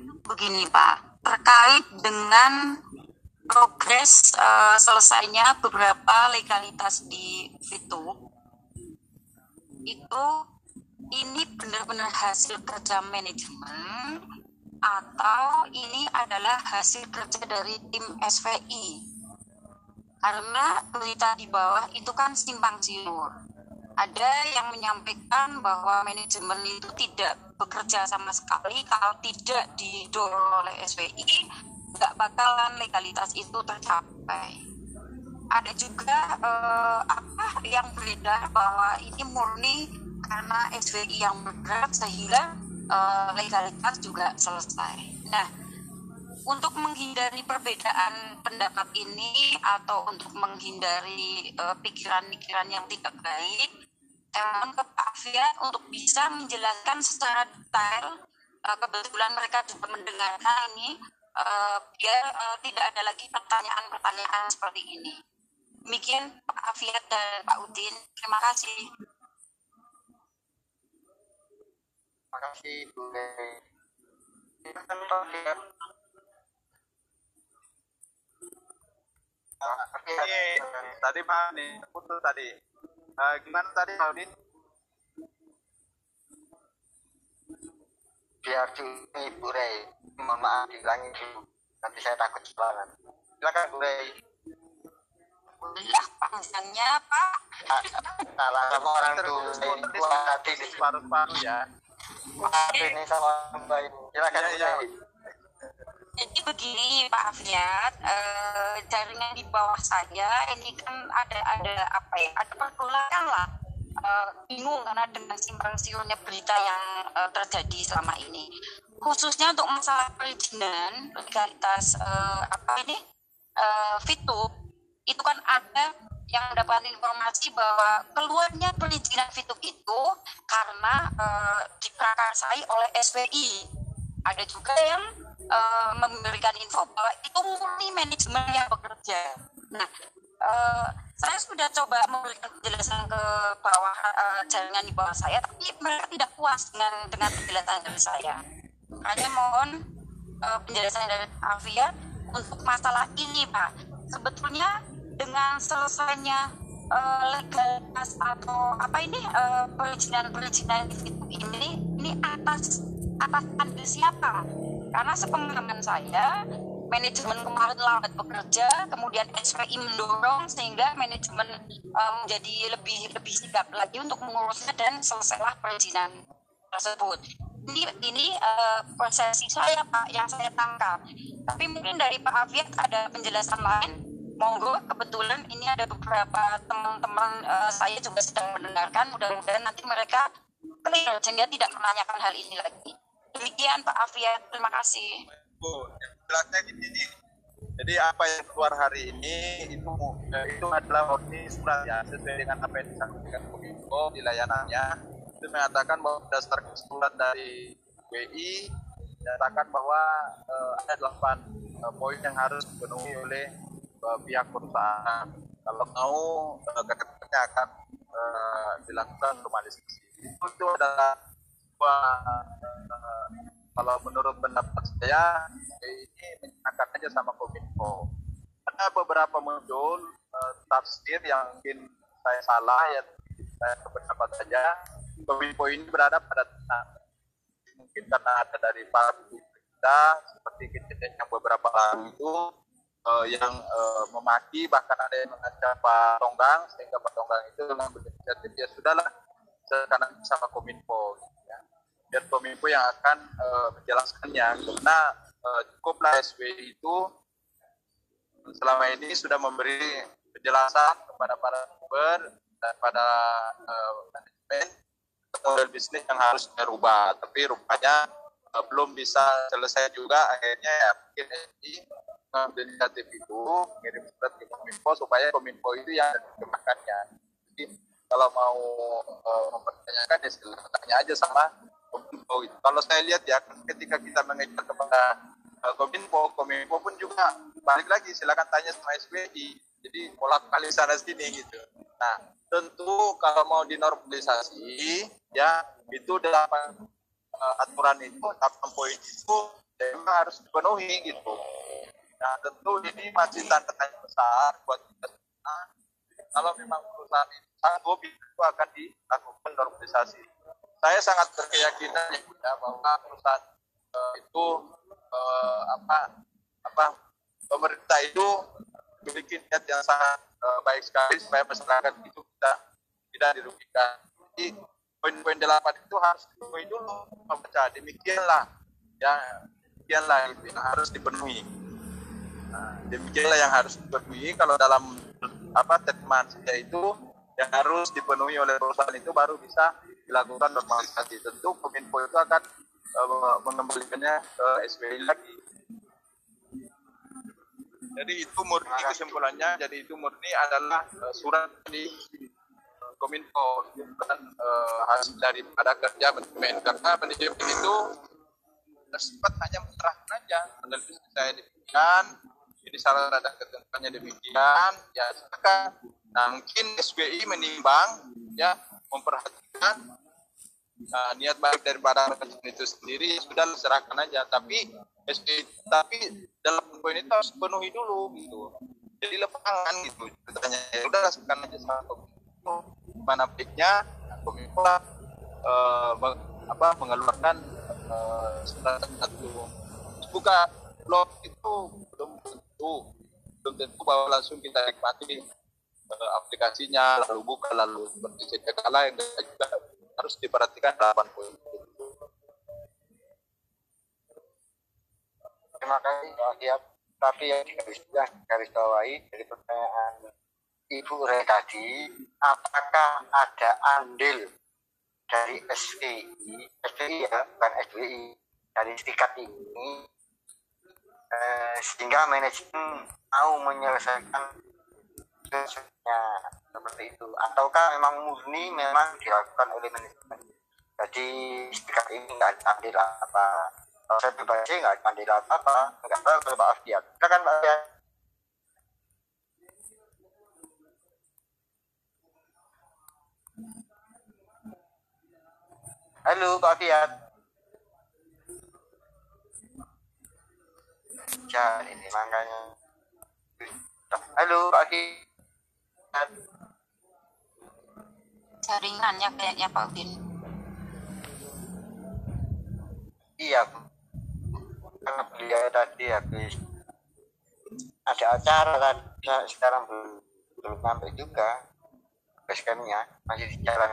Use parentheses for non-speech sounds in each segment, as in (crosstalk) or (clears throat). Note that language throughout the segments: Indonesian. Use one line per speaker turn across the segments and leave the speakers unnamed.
begini Pak, terkait dengan progres uh, selesainya beberapa legalitas di Fitu itu ini benar-benar hasil kerja manajemen atau ini adalah hasil kerja dari tim SVI karena berita di bawah itu kan simpang siur. Ada yang menyampaikan bahwa manajemen itu tidak bekerja sama sekali kalau tidak didorong oleh SVI nggak bakalan legalitas itu tercapai ada juga eh, apa yang beredar bahwa ini murni karena SVI yang bergerak sehingga uh, legalitas juga selesai. Nah, untuk menghindari perbedaan pendapat ini atau untuk menghindari eh, pikiran-pikiran yang tidak baik, saya ke Pak Afiat untuk bisa menjelaskan secara detail. Uh, kebetulan mereka juga mendengarkan ini, uh, biar uh, tidak ada lagi pertanyaan-pertanyaan seperti ini. Demikian Pak Afiat dan Pak Udin. Terima kasih.
Terima kasih Bu tadi Pak nih putus tadi. Uh, gimana tadi Pak Udin? Biar ini Bu Rey, mohon maaf diulangi dulu. Nanti saya takut salah. Silakan Bu Rey
kuliah panjangnya pak
salah sama orang tuh ini hati di separuh-paruh ya maaf ini sama mbak ini silakan ya, ya.
Jadi begini Pak Afiat, eh, jaringan di bawah saya ini kan ada ada apa ya, ada pergolakan lah. Eh, bingung karena dengan simpang siurnya berita yang eh, terjadi selama ini. Khususnya untuk masalah perizinan legalitas eh, apa ini eh, Fitup itu kan ada yang mendapat informasi bahwa keluarnya perizinan fitur itu karena e, diprakarsai oleh SPI. Ada juga yang e, memberikan info bahwa itu murni manajemen yang bekerja. Nah, e, saya sudah coba memberikan penjelasan ke bawah e, jaringan di bawah saya, tapi mereka tidak puas dengan dengan penjelasan dari saya. Hanya mohon e, penjelasan dari Avia untuk masalah ini, Pak. Sebetulnya dengan selesainya uh, legalitas atau apa ini uh, perizinan-perizinan itu ini ini atas atas siapa? Karena sepengalaman saya manajemen kemarin lambat bekerja, kemudian SPI mendorong sehingga manajemen uh, menjadi lebih lebih sigap lagi untuk mengurusnya dan selesailah perizinan tersebut. Ini ini uh, prosesi saya Pak yang saya tangkap. Tapi mungkin dari Pak Afiat ada penjelasan lain monggo kebetulan ini ada beberapa teman-teman uh, saya juga sedang mendengarkan mudah-mudahan nanti mereka clear sehingga tidak menanyakan hal ini lagi demikian Pak Afiat terima kasih.
Bu jelasnya gini jadi apa yang keluar hari ini itu itu adalah murni surat ya sesuai dengan apa yang disampaikan Kominfo di layanannya. Itu mengatakan bahwa berdasarkan surat dari WI menyatakan bahwa uh, ada delapan uh, poin yang harus dipenuhi oleh uh, pihak perusahaan. Kalau mau uh, ke depannya akan uh, dilakukan normalisasi. Itu, itu adalah kalau menurut pendapat saya ini menyenangkan aja sama kominfo. Ada beberapa muncul uh, tafsir yang mungkin saya salah ya saya pendapat saja. Kominfo ini berada pada tenang mungkin karena ada dari para kita seperti kejadian yang beberapa lalu itu uh, yang uh, memaki bahkan ada yang mengancam Pak Tonggang sehingga Pak Tonggang itu mengambil inisiatif ya sudahlah sekarang sama Kominfo biar Kominfo yang akan uh, menjelaskannya. Karena uh, cukuplah SBY itu selama ini sudah memberi penjelasan kepada para sumber dan pada uh, manajemen model bisnis yang harus dirubah. Tapi rupanya uh, belum bisa selesai juga. Akhirnya ya mungkin ini mengambil inisiatif itu mengirim surat ke Kominfo supaya Kominfo itu yang menggunakannya. Jadi kalau mau uh, mempertanyakan ya silakan tanya aja sama Kominfo. Itu. Kalau saya lihat ya ketika kita mengejar kepada uh, Kominfo, Kominfo pun juga balik lagi silakan tanya sama SBI. Jadi bolak balik sana sini gitu. Nah tentu kalau mau dinormalisasi ya itu delapan uh, aturan itu, delapan poin itu memang harus dipenuhi gitu nah tentu ini masih tanda tanya besar buat kita kalau memang perusahaan ini sanggup itu akan dilakukan normalisasi saya sangat berkeyakinan ya bahwa perusahaan uh, itu uh, apa apa pemerintah itu memiliki niat yang sangat uh, baik sekali supaya masyarakat itu tidak tidak dirugikan. Jadi poin-poin delapan itu harus dipenuhi dulu membaca demikianlah ya demikianlah itu yang harus dipenuhi. Nah, demikianlah yang harus dipenuhi kalau dalam apa terjemahan saja itu yang harus dipenuhi oleh perusahaan itu baru bisa dilakukan normalisasi. Tentu Kominfo itu akan uh, mengembalikannya ke SBY lagi. Jadi itu murni kesimpulannya jadi itu murni adalah uh, surat di uh, kominfo bukan uh, hasil daripada kerja manajemen. Karena manajemen itu bersifat hanya menyerahkan aja. Peneliti saya demikian ini salah ada ketentuannya demikian ya silakan. Nah mungkin SBI menimbang ya memperhatikan uh, niat baik daripada manajemen itu sendiri sudah serahkan aja. Tapi SBI tapi dalam poin itu harus penuhi dulu gitu. Jadi lepangan gitu. Ceritanya ya udah lakukan aja sama kominfo mana baiknya kominfo uh, apa mengeluarkan uh, satu. Buka blog itu belum tentu belum tentu bahwa langsung kita nikmati uh, aplikasinya lalu buka lalu seperti cekala yang juga harus diperhatikan 8 poin.
Terima kasih Pak Kiat. Tapi yang yang garis bawahi dari pertanyaan Ibu Re tadi apakah ada andil dari SPI SPI ya bukan SBI dari serikat ini eh, sehingga manajemen mau menyelesaikan seperti itu. Ataukah memang murni memang dilakukan oleh manajemen? Jadi serikat ini nggak andil apa kalau saya pribadi nggak pandai apa apa nggak tahu kalau Pak Afiat silakan Pak Afiat halo Pak Afiat jangan ini makanya. Halo Pak Afiat
jaringannya kayaknya Pak Udin.
Iya karena beliau tadi habis ada acara tadi sekarang belum belum sampai juga basecampnya masih di jalan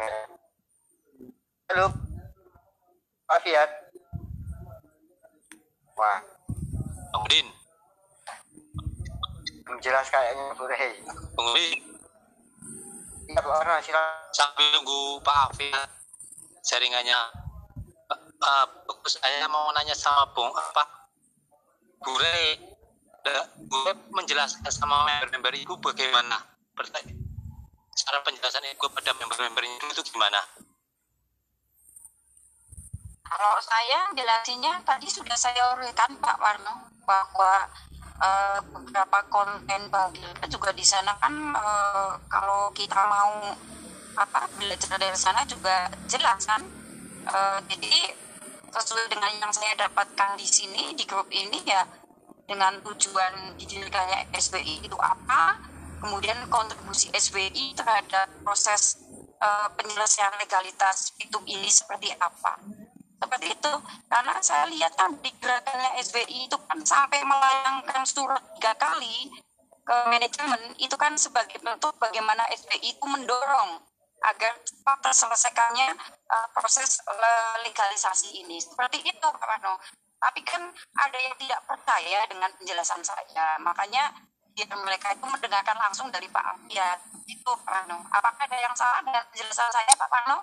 halo? Pak Fiat? Wah.
Bang Udin.
Belum jelas kayaknya Bu Rey.
Bang Udin
Pak silakan
sambil nunggu Pak Afif jaringannya uh, saya mau nanya sama Bung apa? Bure Bure menjelaskan sama member-member ibu bagaimana? Cara penjelasan ibu pada member-member itu gimana?
Kalau saya jelasinnya tadi sudah saya uraikan Pak Warno bahwa uh, beberapa konten bagi juga di sana kan uh, kalau kita mau apa belajar dari sana juga jelas kan. Uh, jadi sesuai dengan yang saya dapatkan di sini di grup ini ya dengan tujuan didirikannya SBI itu apa kemudian kontribusi SBI terhadap proses uh, penyelesaian legalitas itu ini seperti apa seperti itu karena saya lihat kan di gerakannya SBI itu kan sampai melayangkan surat tiga kali ke manajemen itu kan sebagai bentuk bagaimana SBI itu mendorong agar cepat terselesaikannya uh, proses legalisasi ini. Seperti itu Pak Mano. Tapi kan ada yang tidak percaya dengan penjelasan saya. Makanya biar mereka itu mendengarkan langsung dari Pak Afiat. Itu Pak Mano. Apakah ada yang salah dengan penjelasan saya Pak Mano?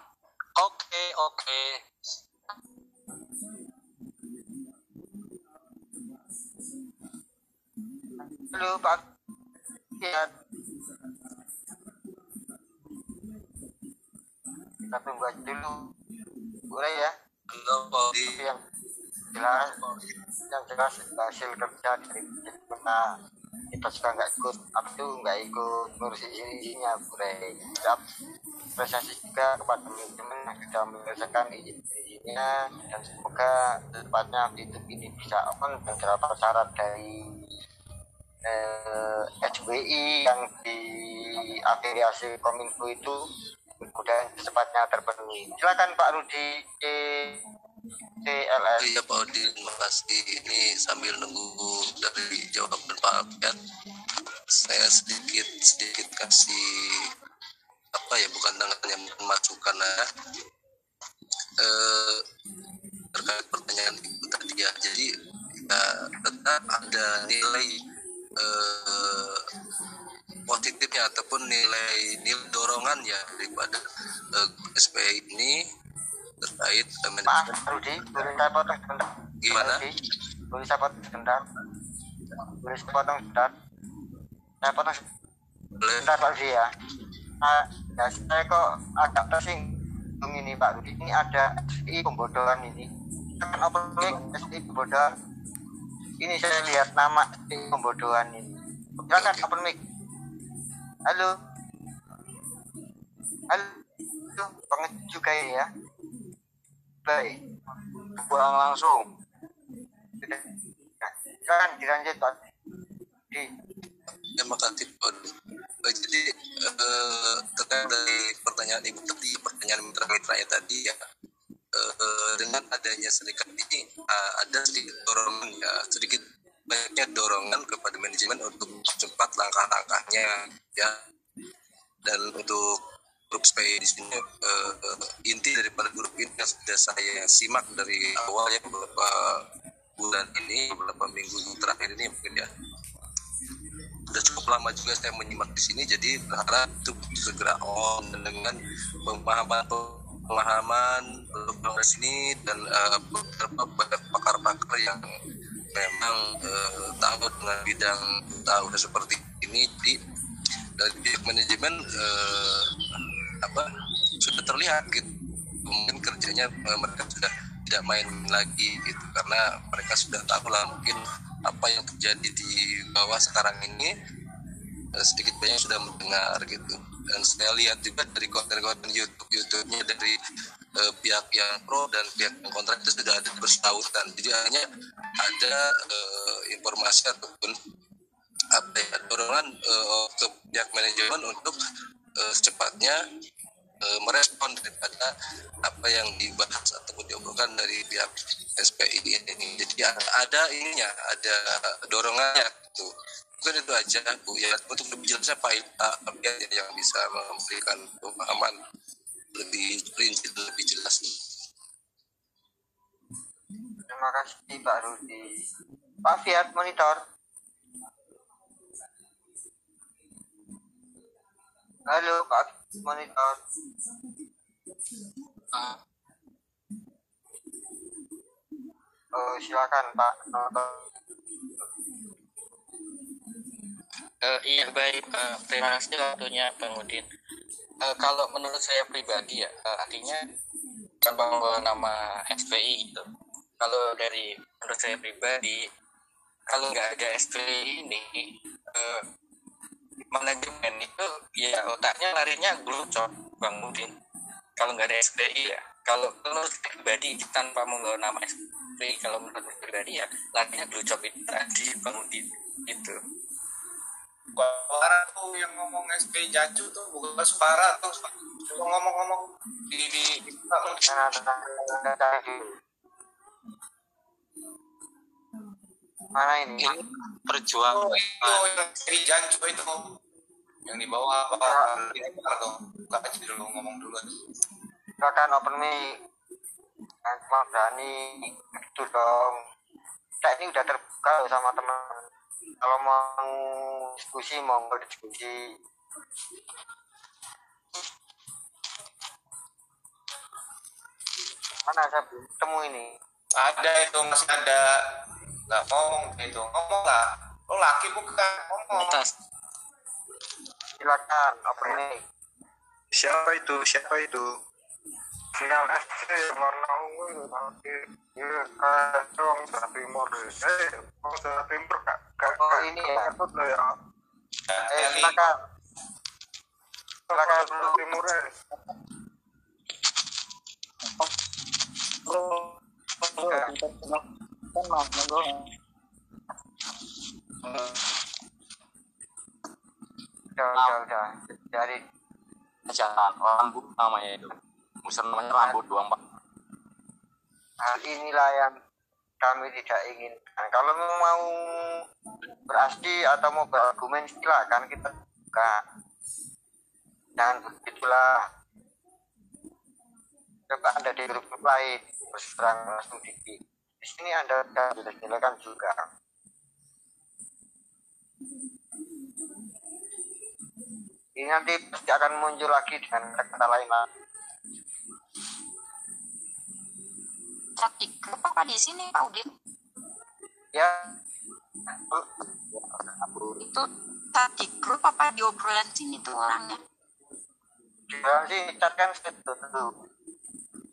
Oke, oke.
halo Pak Fiat kita tunggu aja dulu. Boleh ya? Yang jelas yang jelas hasil kerja dari kita kita suka nggak ikut itu nggak ikut ngurusin isinya boleh. Siap. Apresiasi juga kepada manajemen yang sudah menyelesaikan izin-izinnya dan semoga tepatnya YouTube ini bisa open dan beberapa syarat dari eh, SWI yang diafiliasi Kominfo itu mudah secepatnya terpenuhi. Silakan Pak Rudi di CLS.
Iya Pak terima kasih. Ini sambil nunggu dari jawaban Pak Alfian, saya sedikit sedikit kasih apa ya bukan tangannya masukan ya eh, terkait pertanyaan ibu tadi ya. Jadi ya, tetap ada nilai eh, positifnya ataupun nilai nilai dorongan ya daripada eh, SPI ini terkait eh,
Pak Rudi, boleh saya potong sebentar?
Gimana?
Boleh saya potong sebentar? Boleh saya potong sebentar? Saya potong sebentar Pak Rudi ya. Nah, ya saya kok agak tersinggung ini Pak Rudi. Ini ada SI pembodohan ini. Kan open mic SI pembodohan. Ini saya lihat nama SI pembodohan ini. Silakan open mic. Halo. Halo. Banget juga ya. Baik.
Pulang langsung.
Silakan dilanjut. Di
Terima kasih Pak Jadi eh, terkait dari pertanyaan ibu tadi, pertanyaan mitra-mitra ya tadi ya, eh, dengan adanya serikat ini eh, ada sedikit dorongan ya, sedikit banyaknya dorongan kepada manajemen untuk cepat langkah-langkahnya ya, dan untuk grup SPI di sini eh, inti daripada grup ini yang sudah saya simak dari awal ya beberapa bulan ini, beberapa minggu terakhir ini mungkin ya. Sudah cukup lama juga saya menyimak di sini jadi berharap itu segera on dengan pemahaman pemahaman untuk sini dan eh, beberapa banyak pakar-pakar yang memang eh, tahu dengan bidang tahu seperti ini. Di dari pihak manajemen eh, apa sudah terlihat gitu. Mungkin kerjanya eh, mereka sudah tidak main lagi gitu. Karena mereka sudah tahu lah mungkin apa yang terjadi di bawah sekarang ini. Eh, sedikit banyak sudah mendengar gitu dan saya lihat juga dari konten-konten YouTube YouTube-nya dari eh, pihak yang pro dan pihak yang kontra itu sudah ada bersautan jadi hanya ada eh, informasi ataupun apa ya dorongan eh, ke pihak manajemen untuk eh, secepatnya eh, merespon daripada apa yang dibahas ataupun diobrolkan dari pihak SPI ini. Jadi ada, ada ininya, ada dorongannya gitu. Mungkin itu aja Bu ya. Untuk lebih jelasnya Pak Pak Alfian yang bisa memberikan pemahaman lebih rinci lebih jelas.
Terima kasih Pak Rudi. Pak Fiat monitor. Halo Pak monitor. Oh, silakan Pak nonton.
Eh, iya baik, Eh, terima kasih waktunya Bang Udin. Eh, kalau menurut saya pribadi ya, eh, artinya tanpa membawa nama SPI itu. Kalau dari menurut saya pribadi, kalau nggak ada SPI ini, eh, manajemen itu ya otaknya larinya glucok Bang Udin. Kalau nggak ada SPI ya, kalau menurut pribadi tanpa membawa nama SPI, kalau menurut saya pribadi ya larinya glucok itu tadi Bang Udin itu.
Suara tuh yang ngomong SP Jaju tuh bukan suara tuh ngomong-ngomong di di.
Mana ini?
ini perjuangan
oh, itu yang SP Jaju itu yang di bawah apa ini tuh buka aja dulu ngomong dulu
Silakan open mic. Cuma berani itu dong. Saya ini udah terbuka sama teman. Kalau mau diskusi, mau diskusi. Mana saya belum ketemu ini?
ada itu masih ada nggak ngomong itu ngomong lah lo laki bukan ngomong
Atas.
Silakan open mic.
Siapa itu? Siapa itu?
sinyal SD warna ungu tapi ya kacang sudah timur eh sudah timur kak oh, ini ya ya eh silakan silakan sudah timur eh bro bro kan mau bro udah udah ya dari
aja orang namanya itu Musim namanya rambut doang pak.
hal inilah yang kami tidak inginkan kalau mau berasli atau mau berargumen silakan kita buka. Jangan begitulah. Coba anda di grup lain terus terang langsung di di sini anda bisa silakan juga. Ini nanti pasti akan muncul lagi dengan kata-kata lain lah.
Grup apa di sini Pak Udin?
ya
Itu tadi grup apa di obrolan sini tuh orangnya?
dia sih chat kan itu dulu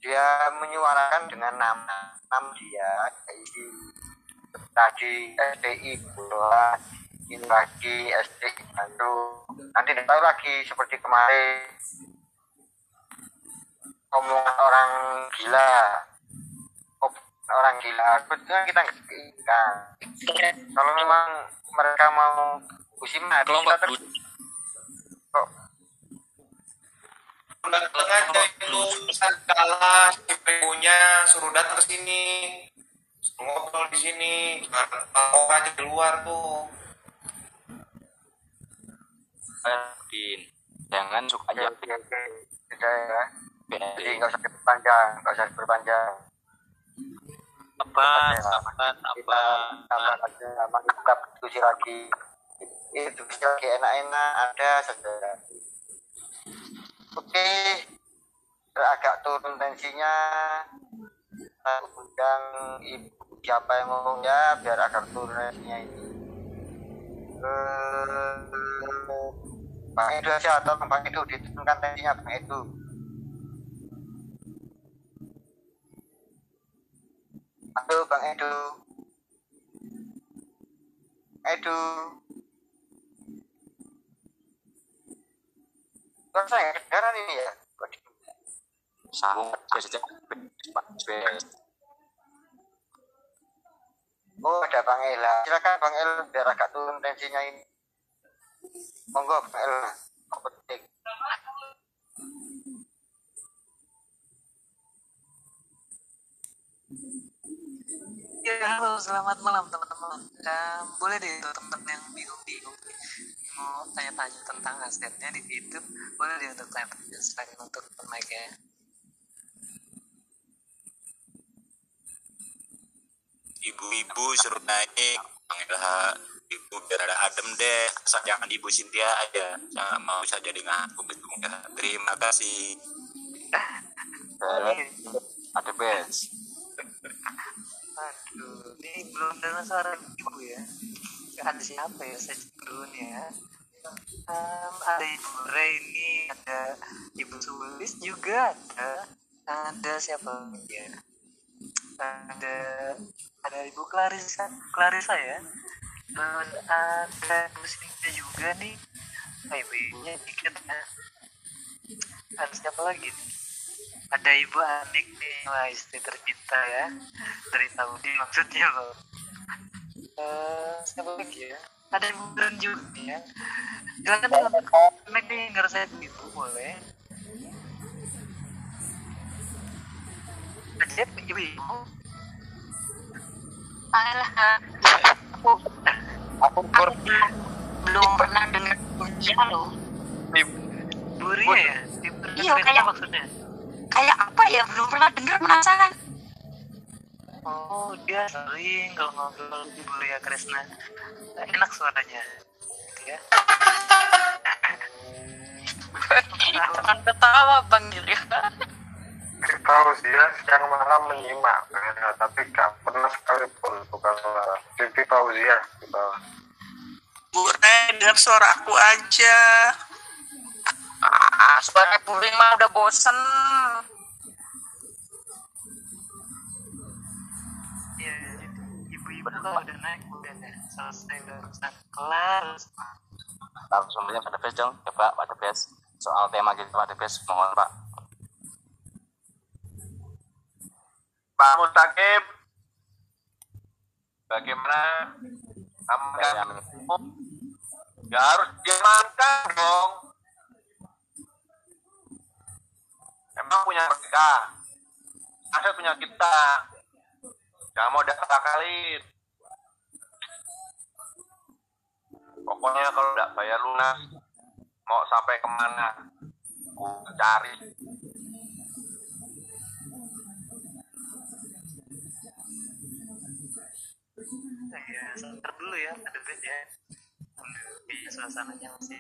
dia menyuarakan dengan nama nama dia yaitu tadi STI Pulau ini lagi STI Bandung nanti tahu lagi seperti kemarin. Omongan orang gila orang gila. Sebetulnya kita nggak kalau memang mereka mau musiman
Kelompok
kita ter-
bud-
kok
datang aja itu kalah CPU-nya suruh datang ke sini suruh ngobrol di sini mau aja di luar tuh.
Din. Jangan suka aja.
oke oke. Sudah ya. Jadi nggak usah diperpanjang nggak usah diperpanjang
Apa?
kita
Apa?
tambah aja kita diskusi lagi. Itu diskusi lagi enak-enak ada saja oke agak turun tensinya. Saya undang ibu siapa yang ngomong ya biar agak turun tensinya ini. Eh, Bang Edu aja atau Bang Edu diturunkan tensinya Bang Edu Halo Bang Edu. Edu. Kok saya kedengaran ini ya?
Sambung Space.
Oh ada Bang Ella. Silakan Bang El biar agak turun tensinya ini. Monggo Bang El Petik
Ya, halo, selamat malam teman-teman. Eh, boleh deh untuk teman-teman yang bingung-bingung mau tanya-tanya tentang asetnya di YouTube, boleh deh untuk tanya-tanya silakan untuk mic ya.
ibu-ibu suruh naik panggil ibu biar ada adem deh asal jangan ibu Cynthia aja jangan mau saja dengan aku betul terima kasih (laughs)
Ada best.
Belum dengar suara ibu ya. Ada siapa ya? Saya cek ya. Em, ada Ibu Reni, ada Ibu Sulis juga ada. Ada siapa ya? Ada ada Ibu Clarissa, Clarissa ya. Terus ada Ibu Sinta juga nih. Oh, ibu-ibunya dikit ya. Ada siapa lagi nih? Ada Ibu Anik nih, wah istri tercinta ya. Dari Saudi maksudnya loh. Eh, siapa lagi ya? Ada Ibu Bren juga nih ya. Silakan komen nih ngerasain ibu boleh. Siapa ibu-ibu?
Alah, aku
Aku
aku belum pernah dengar bunyinya loh.
Buria ya? Ibu
Iya, kayak-
maksudnya.
Kayak apa ya? Belum pernah dengar penasaran.
Oh, dia sering kalau ngobrol di Buria Kresna. Enak suaranya. (laughs) Gitu ya.
Jangan ketawa Bang Yulia.
tahu dia siang malam menyimak ya, tapi gak pernah sekalipun bukan suara Siti Fauzia di bawah
Bu Re dengar suara aku aja
Ah, suara buring mah udah bosen.
Iya, ibu-ibu kalau udah naik udah deh. selesai udah kelar.
Langsung saja pada best dong. Coba pada best. Soal tema kita pada best. Mohon Pak.
Pak Mustaqim
bagaimana amankan ya harus diamankan dong emang punya mereka. Masa punya kita. Jangan mau dapat akalin pokoknya kalau tidak bayar lunas mau sampai ke mana? Aku cari
ya dulu ya ada ya. Iya, suasananya masih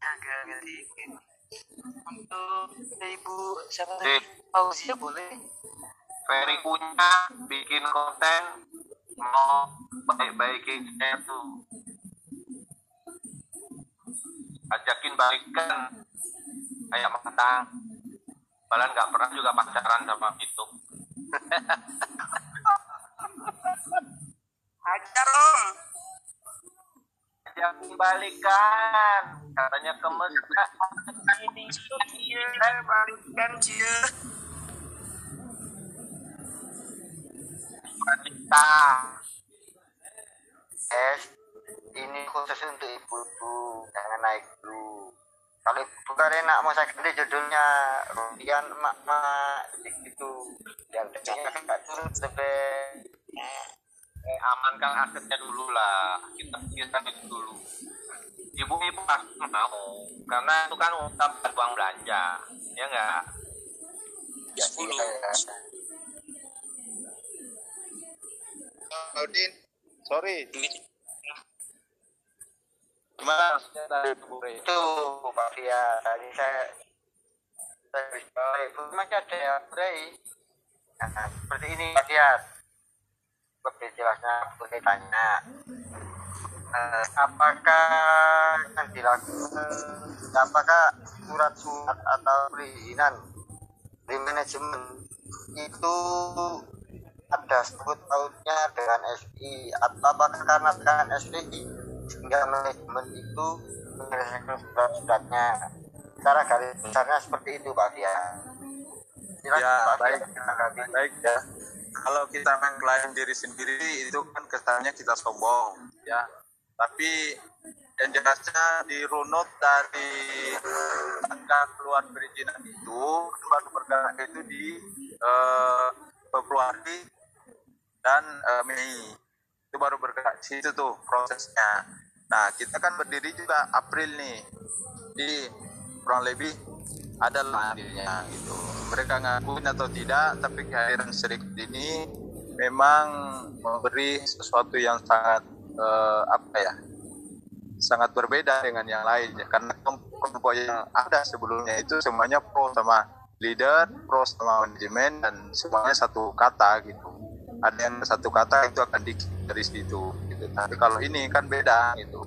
agak-agak dingin untuk ibu siapa tadi. Fauzia boleh
Ferry punya bikin konten mau baik-baikin saya tuh ajakin balikan kayak matang Balan nggak pernah juga pacaran sama itu (laughs)
Ajar om.
Ajakin balikan katanya ke mesra ini saya balikan kita.
Es ini khusus untuk ibu-ibu jangan naik dulu. Kalau ibu kan enak mau saya ganti judulnya. Rudian emak emak gitu yang kecilnya nggak turun sampai
eh, amankan asetnya dulu lah kita pikirkan itu dulu ibu-ibu pasti mau karena itu kan utang buat uang belanja ya enggak
ya, iya, ya.
Udin, sorry. Gimana maksudnya tadi
itu Pak Fia tadi saya saya beritahu ibu masih ada yang berai nah, seperti ini Pak Fia lebih jelasnya boleh tanya Eh, apakah yang dilakukan apakah surat-surat atau perizinan di manajemen itu ada sebut pautnya dengan SI atau apakah karena dengan SPI sehingga manajemen itu menyelesaikan surat-suratnya secara garis besarnya seperti itu Pak Fia Silakan,
Ya,
Pak
baik.
menanggapi.
Baik ya. Kalau kita mengklaim diri sendiri itu kan kesannya kita sombong ya. Tapi yang jelasnya di runut dari angka keluar perizinan itu baru bergerak itu di eh, Februari dan eh, Mei itu baru bergerak situ tuh prosesnya. Nah kita kan berdiri juga April nih di kurang lebih adalah hadirnya gitu. Mereka ngakuin atau tidak, tapi kehadiran serikat ini memang memberi sesuatu yang sangat eh, apa ya, sangat berbeda dengan yang lain ya. Karena kelompok yang ada sebelumnya itu semuanya pro sama leader, pro sama manajemen dan semuanya satu kata gitu. Ada yang satu kata itu akan di dari situ. Gitu. Tapi kalau ini kan beda gitu.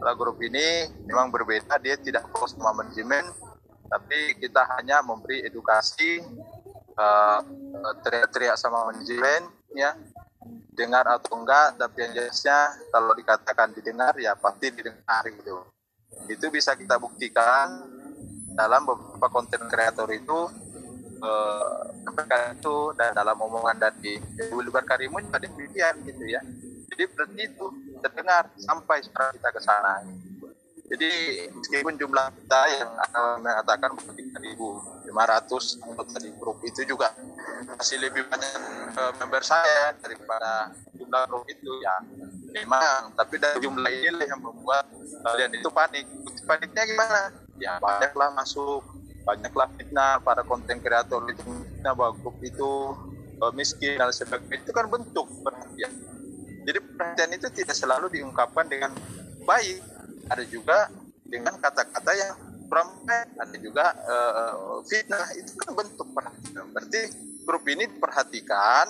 Kalau grup ini memang berbeda, dia tidak pro sama manajemen, tapi kita hanya memberi edukasi eh, teriak-teriak sama manajemen ya. Dengar atau enggak tapi yang jelasnya kalau dikatakan didengar ya pasti didengar gitu. Itu bisa kita buktikan dalam beberapa konten kreator itu eh, mereka itu dan dalam omongan dari Wilbar Karimun juga demikian gitu ya. Jadi berarti itu terdengar sampai suara kita ke sana jadi meskipun jumlah kita yang akan mengatakan 3.500 anggota di grup itu juga masih lebih banyak eh, member saya daripada jumlah grup itu ya. Memang tapi dari jumlah ini yang membuat kalian itu panik. Paniknya gimana? Ya banyaklah masuk banyaklah fitnah para konten kreator itu fitnah bahwa grup itu eh, miskin dan sebagainya. Itu kan bentuk perhatian. Jadi perhatian itu tidak selalu diungkapkan dengan baik ada juga dengan kata-kata yang baik. Ada juga eh, fitnah. Itu kan bentuk perhatian. Berarti grup ini diperhatikan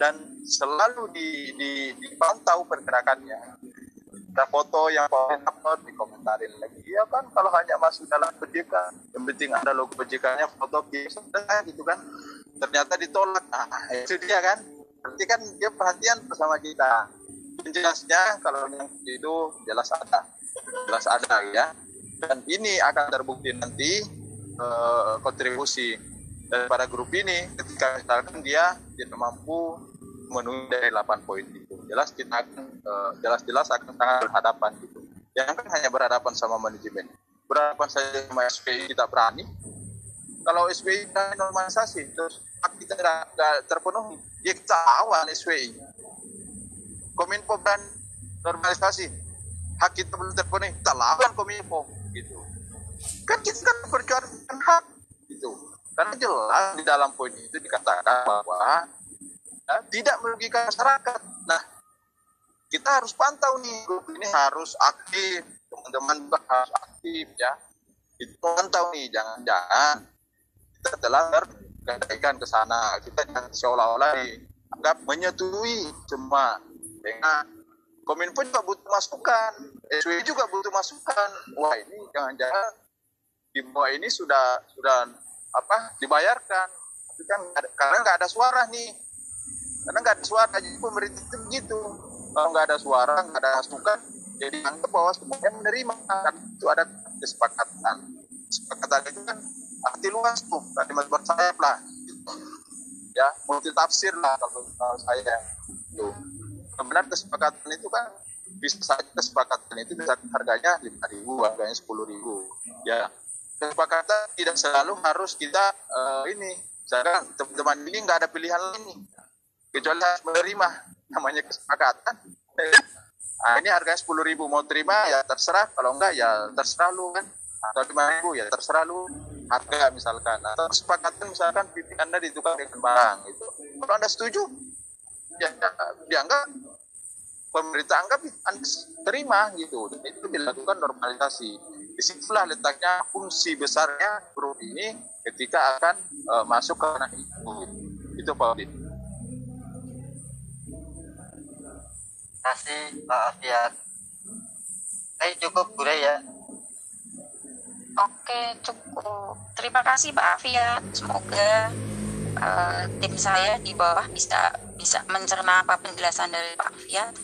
dan selalu di, di, dipantau pergerakannya. Ada foto yang komen upload dikomentarin lagi. Ya kan kalau hanya masuk dalam PJK yang penting ada logo PJK nya foto gitu kan. Ternyata ditolak. Nah itu dia kan. Berarti kan dia perhatian bersama kita. Jelasnya kalau yang itu jelas ada ada ya dan ini akan terbukti nanti eh, kontribusi daripada grup ini ketika misalkan dia tidak mampu memenuhi dari 8 poin itu jelas kita akan eh, jelas-jelas akan sangat berhadapan gitu. Yang kan hanya berhadapan sama manajemen. Berhadapan saja sama SPI kita berani. Kalau SPI kita normalisasi terus kita nggak terpenuhi, ya kita lawan SPI. Kominfo dan normalisasi hak kita belum terpenuhi, kita lawan Kominfo gitu. Kan kita kan perjuangkan hak gitu. Karena jelas di dalam poin itu dikatakan bahwa ya, tidak merugikan masyarakat. Nah, kita harus pantau nih grup ini harus aktif, teman-teman harus aktif ya. Itu pantau nih, jangan-jangan kita telah tergadaikan ke sana. Kita jangan seolah-olah dianggap menyetujui semua. Dengan Kominfo juga butuh masukan, SW juga butuh masukan. Wah ini jangan-jangan di bawah ini sudah sudah apa dibayarkan, tapi kan karena nggak ada suara nih, karena nggak ada suara jadi pemerintah itu begitu. Kalau nggak ada suara, nggak ada masukan, jadi anggap bahwa semuanya menerima. Kan itu ada kesepakatan. Kesepakatan itu kan arti luas tuh, kalimat bersayap lah. Gitu. Ya, multi tafsir lah kalau, saya. Tuh. Benar kesepakatan itu kan bisa saja kesepakatan itu bisa harganya lima ribu, harganya sepuluh ribu. Ya, kesepakatan tidak selalu harus kita eh, ini. Misalkan teman-teman ini nggak ada pilihan lain kecuali harus menerima namanya kesepakatan. Nah, ini harganya sepuluh ribu mau terima ya terserah. Kalau enggak ya terserah lu kan. Atau lima ribu ya terserah lu harga misalkan. Atau kesepakatan misalkan pipi anda ditukar dengan barang gitu. Kalau anda setuju ya dianggap pemerintah anggap anda terima gitu dan itu dilakukan normalisasi di situlah letaknya fungsi besarnya grup ini ketika akan eh, masuk ke ranah itu itu Pak Udin.
kasih Pak Afiat. Eh cukup Bure ya.
Oke, cukup. Terima kasih Pak Afiat. Semoga eh, tim saya di bawah bisa bisa mencerna apa penjelasan dari Pak Afiat.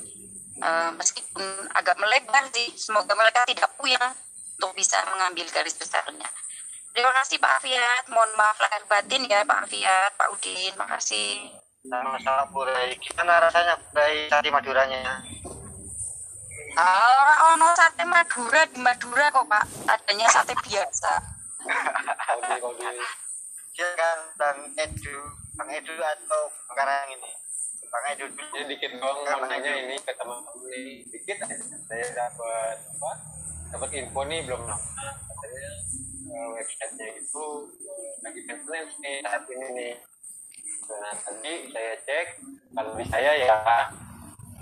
Eh, meskipun agak melebar sih, semoga mereka tidak puyeng untuk bisa mengambil garis besarnya. Terima kasih Pak Afiat. Mohon maaf lahir batin ya Pak Afiat, Pak Udin. Makasih.
Sama-sama Bure. Gimana rasanya Bure sate Maduranya?
Orang ono sate Madura di Madura kok Pak. Adanya sate biasa. (laughs)
Silakan Bang Edu, Bang Edu atau Karang ini. Edu dulu.
Jadi dikit doang mau nanya ini ke teman ini dikit aja. Saya dapat apa? Dapat info nih belum lama. Katanya eh, websitenya itu eh, lagi maintenance nih saat ini nih. Nah tadi saya cek kalau di saya ya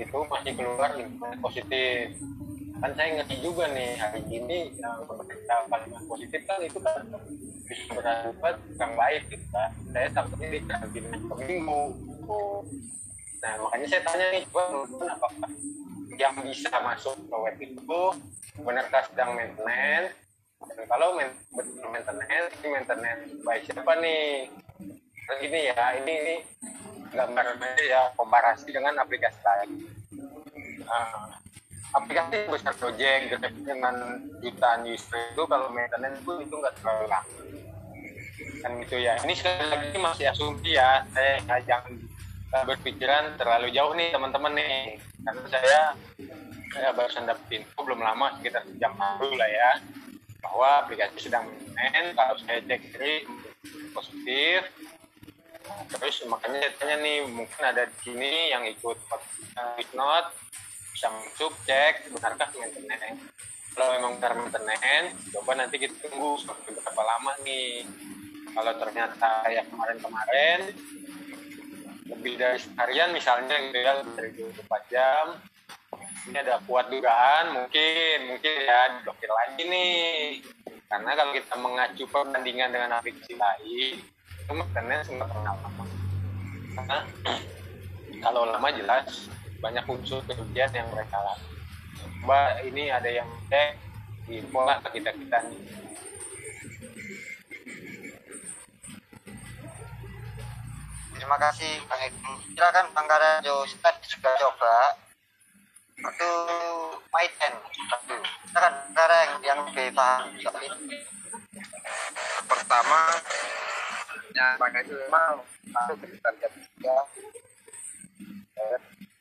itu masih keluar info positif. Kan saya ngerti juga nih hari ini yang pemerintah kalimat positif kan itu kan bisa berakibat yang baik gitu kan. Saya takutnya di karantina seminggu. Nah, makanya saya tanya nih, coba menurut apakah yang bisa masuk ke web itu benarkah sedang maintenance? Dan kalau maintenance, ini maintenance baik siapa nih? Nah, ini ya, ini ini gambarnya ya komparasi dengan aplikasi lain. Nah, aplikasi besar Gojek dengan jutaan user itu kalau maintenance itu itu nggak terlalu lama kan gitu ya ini sekali lagi masih asumsi ya saya jangan berpikiran terlalu jauh nih teman-teman nih. Karena saya saya barusan dapet info belum lama sekitar jam lalu lah ya bahwa aplikasi sedang main kalau saya cek ini positif. Terus makanya saya tanya nih mungkin ada di sini yang ikut not bisa masuk cek benarkah maintenance? Kalau memang benar maintenance coba nanti kita tunggu sampai berapa lama nih. Kalau ternyata ya kemarin-kemarin lebih dari seharian misalnya gitu ya lebih dari 24 jam. Ini ada kuat dugaan mungkin mungkin ya diblokir lagi nih. Karena kalau kita mengacu perbandingan dengan aplikasi lain itu maintenance nggak pernah lama. Karena (clears throat) kalau lama jelas banyak unsur kerugian yang mereka lakukan coba ini ada yang cek di pola kita kita nih
Terima kasih Bang Edu. Silakan Bang Karajo, saya sudah coba. Itu Maiten. Satu. Silakan Bang Karang yang lebih paham
pertama yang pakai itu memang ke kita lihat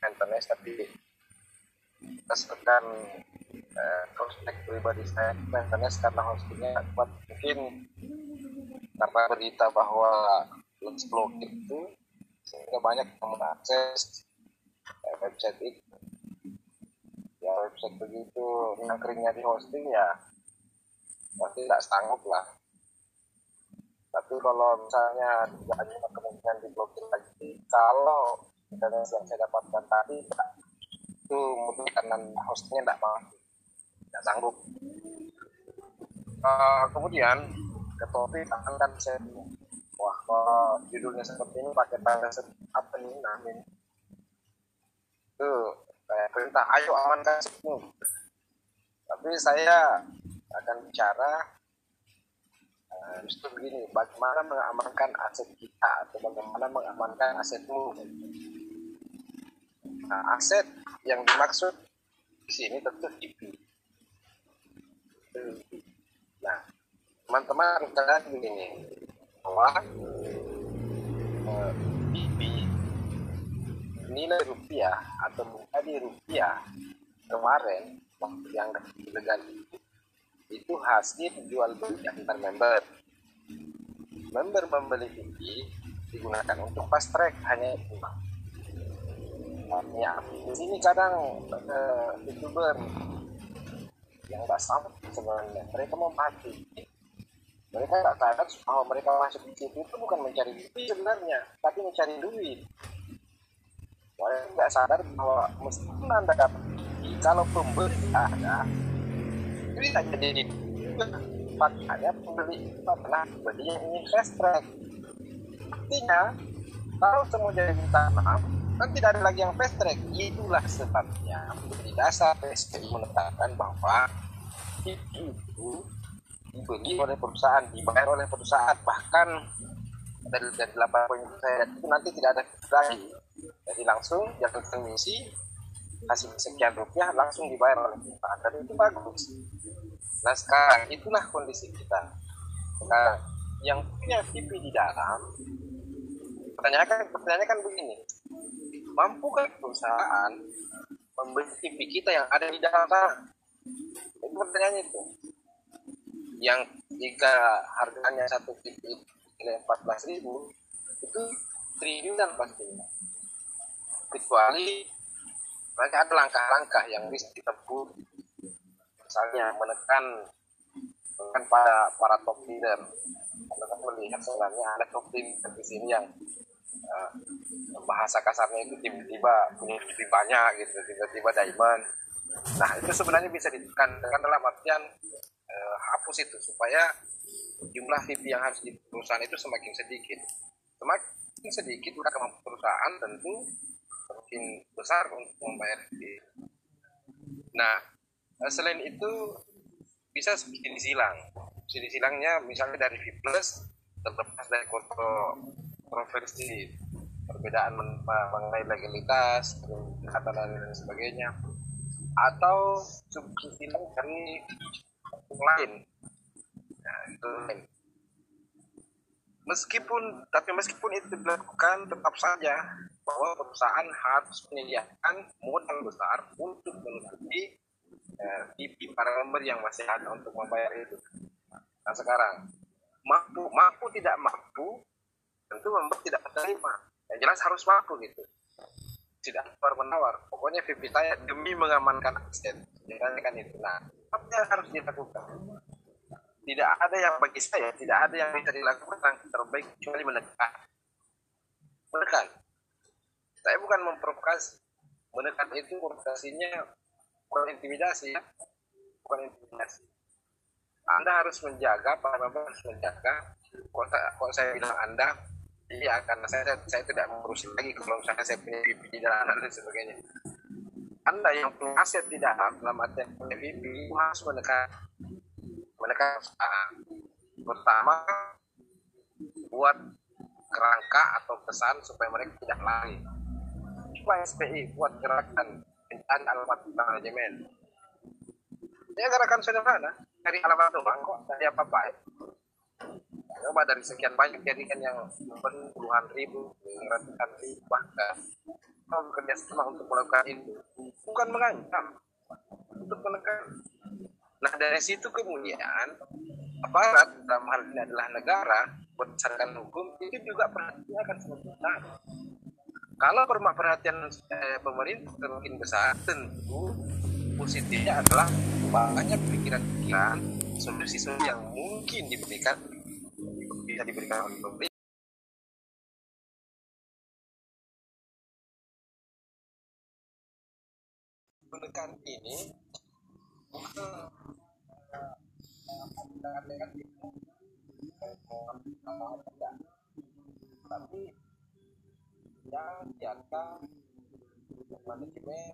maintenance
tapi berdasarkan eh, prospek pribadi saya maintenance karena hostingnya kuat mungkin karena berita bahwa let's blokir itu sehingga banyak yang mengakses eh, website itu. Ya website begitu nangkringnya di hosting ya pasti tidak sanggup lah. Tapi kalau misalnya tidak ada kemungkinan diblokir lagi kalau misalnya yang saya dapatkan tadi itu mungkin karena hostnya tidak mampu tidak sanggup. Eh, kemudian ke topik akan kan saya kalau judulnya seperti ini pakai tanda apa nih namin itu kayak perintah ayo amankan semua tapi saya akan bicara eh, justru begini bagaimana mengamankan aset kita atau bagaimana mengamankan asetmu? Nah aset yang dimaksud di sini tentu IP nah teman-teman lihat begini bahwa eh, IP nilai rupiah atau menjadi rupiah kemarin waktu yang ilegal itu itu hasil jual beli antar member. Member membeli ini digunakan untuk fast track hanya itu ya di sini kadang eh, youtuber yang sama sebenarnya mereka mati mereka nggak sadar bahwa mereka masuk di situ itu bukan mencari duit sebenarnya tapi mencari duit. Mereka nggak sadar bahwa meskipun anda dapat kalau pembeli nggak ada itu tidak jadi makanya pembeli itu adalah pembeli yang ingin fast track artinya kalau semua jadi tanam kan tidak ada lagi yang fast track itulah sebabnya menjadi dasar PSBI menetapkan bahwa itu dibeli oleh perusahaan dibayar oleh perusahaan. Bahkan dari dari poin saya itu nanti tidak ada lagi. Jadi langsung yang misi hasil sekian rupiah langsung dibayar oleh perusahaan. Dan itu bagus. Nah sekarang itulah kondisi kita. Nah yang punya TV di dalam pertanyaan pertanyaannya kan begini. Mampukah perusahaan membeli TV kita yang ada di dalam sana? Itu pertanyaannya itu yang jika harganya satu TV nilai empat belas ribu itu triliunan pastinya. Kecuali mereka ada langkah-langkah yang bisa ditempuh misalnya menekan menekan pada para top leader. Mereka melihat sebenarnya ada top leader di sini yang eh, bahasa kasarnya itu tiba-tiba punya lebih banyak gitu tiba-tiba diamond. Nah itu sebenarnya bisa ditekan dengan dalam artian eh, hapus itu supaya jumlah VIP yang harus di perusahaan itu semakin sedikit. Semakin sedikit maka kemampuan perusahaan tentu semakin besar untuk membayar VIP nah eh, selain itu bisa subsidi silang. Subsidi silangnya misalnya dari plus terlepas dari kontroversi perbedaan men- mengenai legalitas kesehatan dan sebagainya. Atau subsidi silang dari lain. Nah, itu lain. Meskipun tapi meskipun itu dilakukan tetap saja bahwa perusahaan harus menyediakan modal besar untuk menutupi eh, para member yang masih ada untuk membayar itu. Nah sekarang mampu mampu tidak mampu tentu member tidak menerima. Yang jelas harus mampu gitu. Tidak tawar menawar pokoknya VIP saya demi mengamankan aset Jangan kan itu. Nah yang harus dilakukan. Tidak ada yang bagi saya tidak ada yang bisa dilakukan yang terbaik kecuali menekan menekan saya bukan memprovokasi. Menekan itu provokasinya bukan intimidasi ya. Bukan intimidasi. Anda harus menjaga para member harus menjaga. Kok saya, kok saya bilang anda iya karena saya saya tidak mengurusi lagi kalau misalnya saya punya VIP di dalam dan sebagainya anda yang punya aset di dalam dalam artian itu harus menekan menekan usaha. Pertama buat kerangka atau pesan supaya mereka tidak lari. Coba SPI buat gerakan pencarian alamat manajemen. Ya gerakan sederhana dari alamat doang kok dari apa apa coba dari sekian banyak jadikan yang puluhan ribu ratusan ribu bahkan. Bekerja sama untuk melakukan itu bukan mengancam untuk menekan. Nah dari situ kemudian aparat dalam hal ini adalah negara berdasarkan hukum itu juga perhatian akan sangat besar kalau perhatian eh, pemerintah semakin besar tentu positifnya adalah banyak pikiran-pikiran solusi-solusi yang mungkin diberikan bisa diberikan oleh pemerintah menekan ini bukan tapi yang diangka manajemen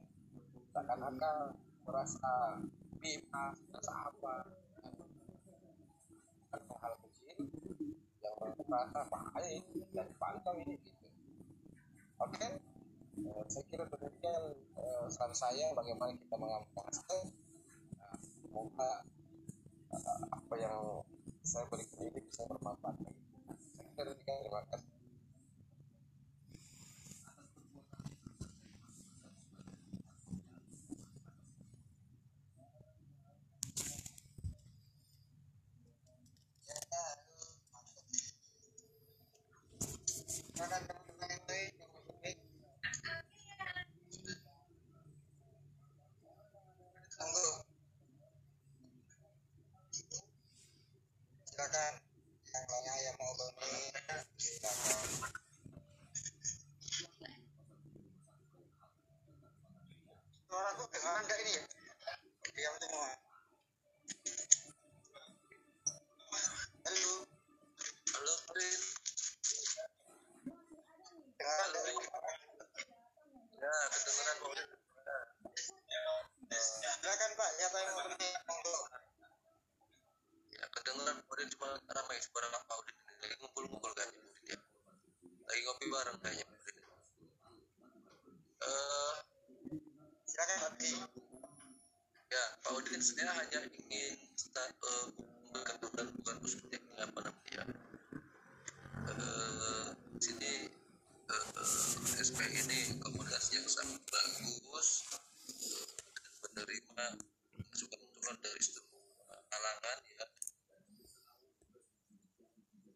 seakan-akan merasa bebas merasa apa kan hal kecil yang merasa dan dipantau ini gitu. Oke Eh, saya kira demikian eh, saran saya bagaimana kita mengampaskan Nah, semoga eh, apa yang saya berikan ini bisa bermanfaat. Saya kira demikian terima kasih
Saya hanya